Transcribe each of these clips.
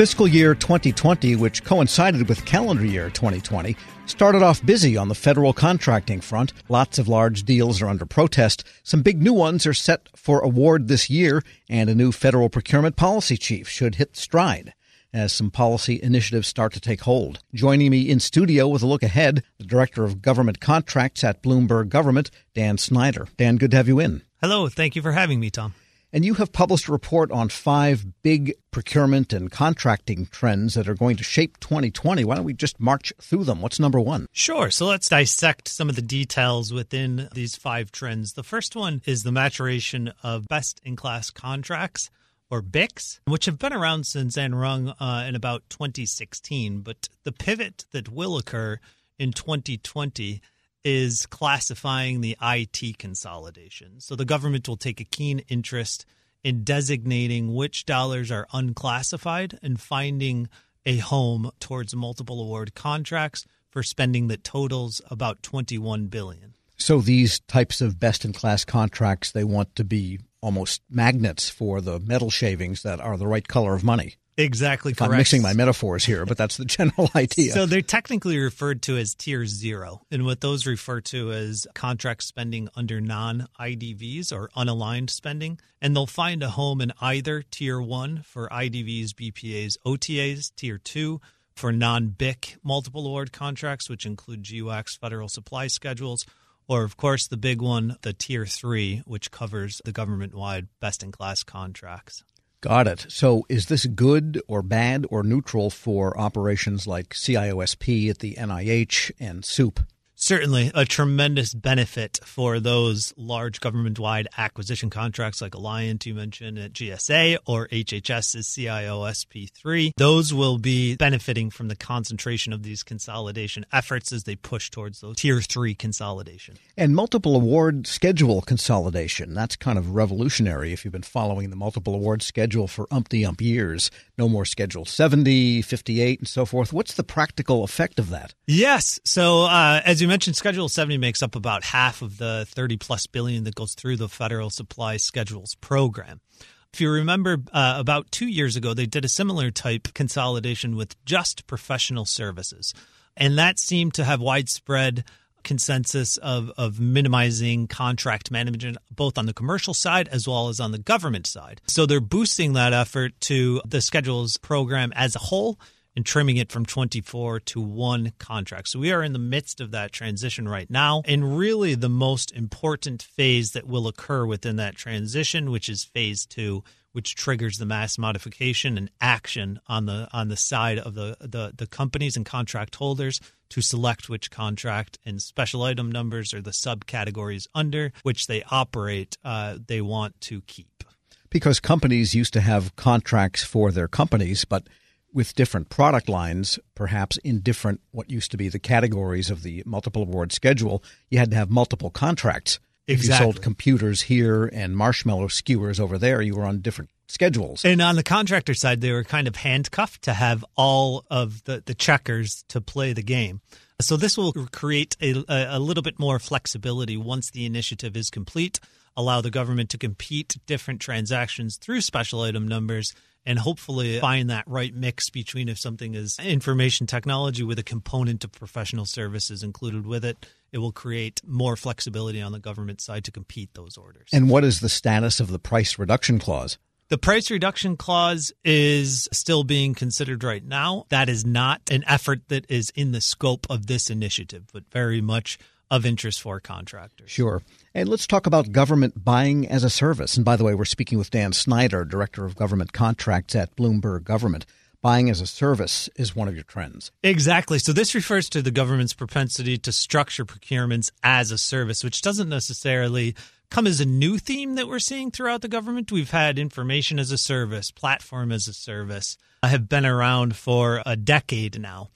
Fiscal year 2020, which coincided with calendar year 2020, started off busy on the federal contracting front. Lots of large deals are under protest. Some big new ones are set for award this year, and a new federal procurement policy chief should hit stride as some policy initiatives start to take hold. Joining me in studio with a look ahead, the Director of Government Contracts at Bloomberg Government, Dan Snyder. Dan, good to have you in. Hello, thank you for having me, Tom. And you have published a report on five big procurement and contracting trends that are going to shape 2020. Why don't we just march through them? What's number one? Sure. So let's dissect some of the details within these five trends. The first one is the maturation of best in class contracts. Or BICs, which have been around since Enrung uh, in about 2016. But the pivot that will occur in 2020 is classifying the IT consolidation. So the government will take a keen interest in designating which dollars are unclassified and finding a home towards multiple award contracts for spending that totals about 21 billion. So these types of best in class contracts they want to be almost magnets for the metal shavings that are the right color of money. Exactly correct. I'm mixing my metaphors here, but that's the general idea. So they're technically referred to as tier zero, and what those refer to as contract spending under non IDVs or unaligned spending. And they'll find a home in either tier one for IDVs, BPAs, OTAs, tier two for non BIC multiple award contracts, which include GWACs federal supply schedules, or of course the big one, the tier three, which covers the government wide best in class contracts. Got it. So is this good or bad or neutral for operations like CIOSP at the NIH and SEWP? Certainly a tremendous benefit for those large government wide acquisition contracts like Alliant, you mentioned at GSA, or HHS's CIOSP3. Those will be benefiting from the concentration of these consolidation efforts as they push towards those tier three consolidation. And multiple award schedule consolidation. That's kind of revolutionary if you've been following the multiple award schedule for umpty ump years. No more Schedule 70, 58, and so forth. What's the practical effect of that? Yes. So, uh, as you mentioned, Schedule 70 makes up about half of the 30 plus billion that goes through the Federal Supply Schedules program. If you remember, uh, about two years ago, they did a similar type consolidation with just professional services. And that seemed to have widespread consensus of, of minimizing contract management, both on the commercial side as well as on the government side. So they're boosting that effort to the schedules program as a whole and trimming it from 24 to one contract. So we are in the midst of that transition right now. And really, the most important phase that will occur within that transition, which is phase two, which triggers the mass modification and action on the on the side of the, the, the companies and contract holders to select which contract and special item numbers or the subcategories under which they operate uh, they want to keep. Because companies used to have contracts for their companies, but with different product lines, perhaps in different what used to be the categories of the multiple award schedule, you had to have multiple contracts. Exactly. If you sold computers here and marshmallow skewers over there, you were on different schedules. And on the contractor side, they were kind of handcuffed to have all of the, the checkers to play the game. So this will create a, a little bit more flexibility once the initiative is complete, allow the government to compete different transactions through special item numbers and hopefully find that right mix between if something is information technology with a component of professional services included with it it will create more flexibility on the government side to compete those orders and what is the status of the price reduction clause the price reduction clause is still being considered right now. That is not an effort that is in the scope of this initiative, but very much of interest for contractors. Sure. And let's talk about government buying as a service. And by the way, we're speaking with Dan Snyder, Director of Government Contracts at Bloomberg Government. Buying as a service is one of your trends. Exactly. So this refers to the government's propensity to structure procurements as a service, which doesn't necessarily come as a new theme that we're seeing throughout the government. We've had information as a service, platform as a service, have been around for a decade now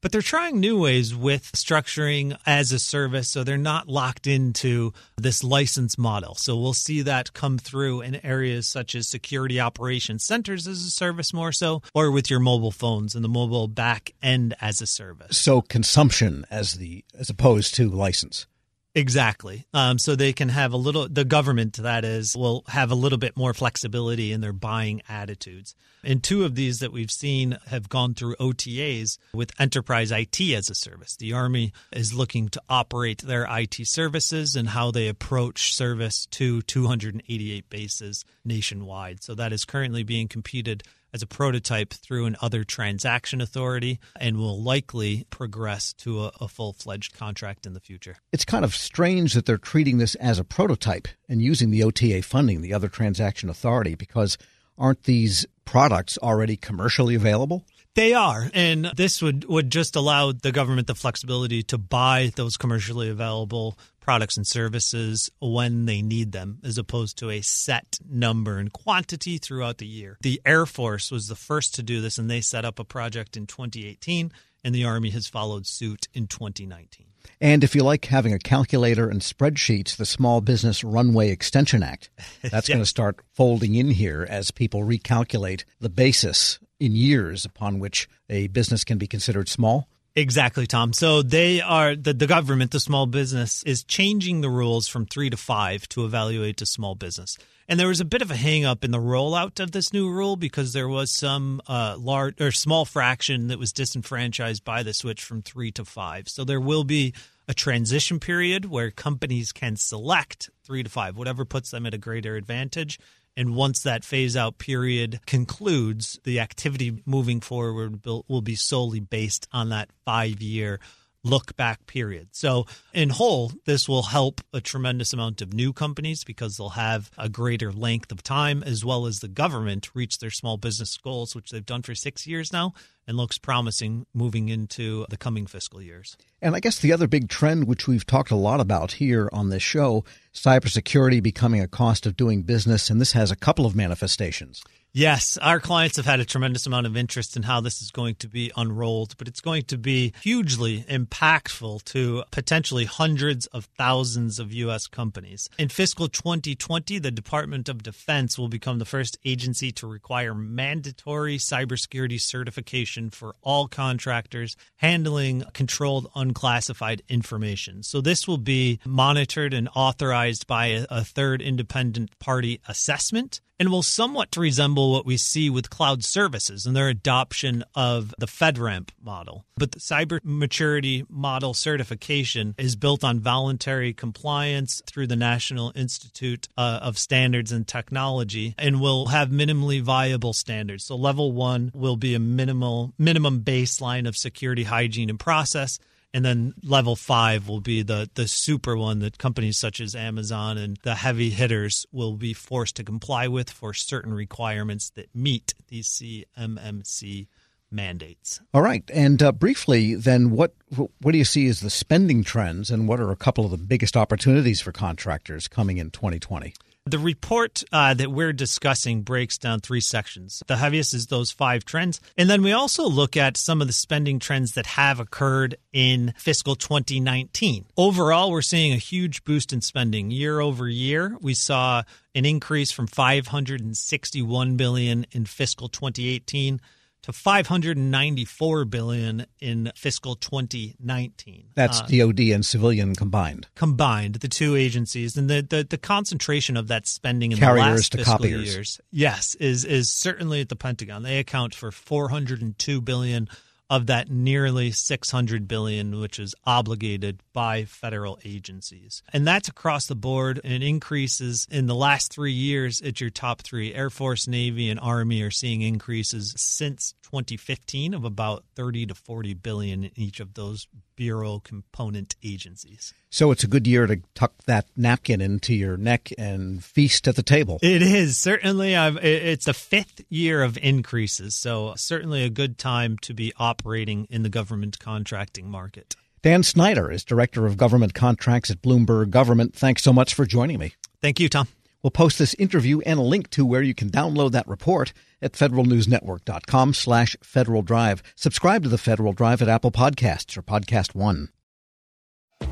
but they're trying new ways with structuring as a service so they're not locked into this license model. So we'll see that come through in areas such as security operations centers as a service more so or with your mobile phones and the mobile back end as a service. So consumption as the as opposed to license. Exactly. Um, so they can have a little, the government, that is, will have a little bit more flexibility in their buying attitudes. And two of these that we've seen have gone through OTAs with enterprise IT as a service. The Army is looking to operate their IT services and how they approach service to 288 bases nationwide. So that is currently being competed as a prototype through an other transaction authority and will likely progress to a, a full fledged contract in the future. It's kind of strange that they're treating this as a prototype and using the OTA funding, the other transaction authority, because aren't these products already commercially available? They are, and this would, would just allow the government the flexibility to buy those commercially available products and services when they need them, as opposed to a set number and quantity throughout the year. The Air Force was the first to do this, and they set up a project in 2018, and the Army has followed suit in 2019. And if you like having a calculator and spreadsheets, the Small Business Runway Extension Act, that's going to start folding in here as people recalculate the basis in years upon which a business can be considered small? Exactly, Tom. So they are the, the government, the small business, is changing the rules from three to five to evaluate a small business. And there was a bit of a hangup in the rollout of this new rule because there was some uh, large or small fraction that was disenfranchised by the switch from three to five. So there will be a transition period where companies can select three to five, whatever puts them at a greater advantage. And once that phase out period concludes, the activity moving forward will be solely based on that five year look back period. So, in whole, this will help a tremendous amount of new companies because they'll have a greater length of time, as well as the government reach their small business goals, which they've done for six years now and looks promising moving into the coming fiscal years. And I guess the other big trend, which we've talked a lot about here on this show, cybersecurity becoming a cost of doing business, and this has a couple of manifestations. Yes, our clients have had a tremendous amount of interest in how this is going to be unrolled, but it's going to be hugely impactful to potentially hundreds of thousands of U.S. companies. In fiscal 2020, the Department of Defense will become the first agency to require mandatory cybersecurity certification for all contractors handling controlled unclassified information. So this will be monitored and authorized by a, a third independent party assessment and will somewhat resemble what we see with cloud services and their adoption of the FedRAMP model. But the cyber maturity model certification is built on voluntary compliance through the National Institute uh, of Standards and Technology and will have minimally viable standards. So level 1 will be a minimal minimum baseline of security hygiene and process and then level five will be the the super one that companies such as Amazon and the heavy hitters will be forced to comply with for certain requirements that meet these CMMC mandates. All right, and uh, briefly, then, what what do you see as the spending trends, and what are a couple of the biggest opportunities for contractors coming in 2020? The report uh, that we're discussing breaks down three sections. The heaviest is those five trends. And then we also look at some of the spending trends that have occurred in fiscal 2019. Overall, we're seeing a huge boost in spending year over year. We saw an increase from 561 billion in fiscal 2018 to 594 billion in fiscal 2019. That's uh, DoD and civilian combined. Combined, the two agencies, and the the, the concentration of that spending in Carriers the last to fiscal copiers. years, yes, is is certainly at the Pentagon. They account for 402 billion of that nearly 600 billion which is obligated by federal agencies and that's across the board and increases in the last 3 years at your top 3 air force navy and army are seeing increases since 2015 of about 30 to 40 billion in each of those bureau component agencies. So it's a good year to tuck that napkin into your neck and feast at the table. It is certainly. I've, it's the fifth year of increases, so certainly a good time to be operating in the government contracting market. Dan Snyder is Director of Government Contracts at Bloomberg Government. Thanks so much for joining me. Thank you, Tom. We'll post this interview and a link to where you can download that report at federalnewsnetwork.com slash Federal Drive. Subscribe to the Federal Drive at Apple Podcasts or Podcast One.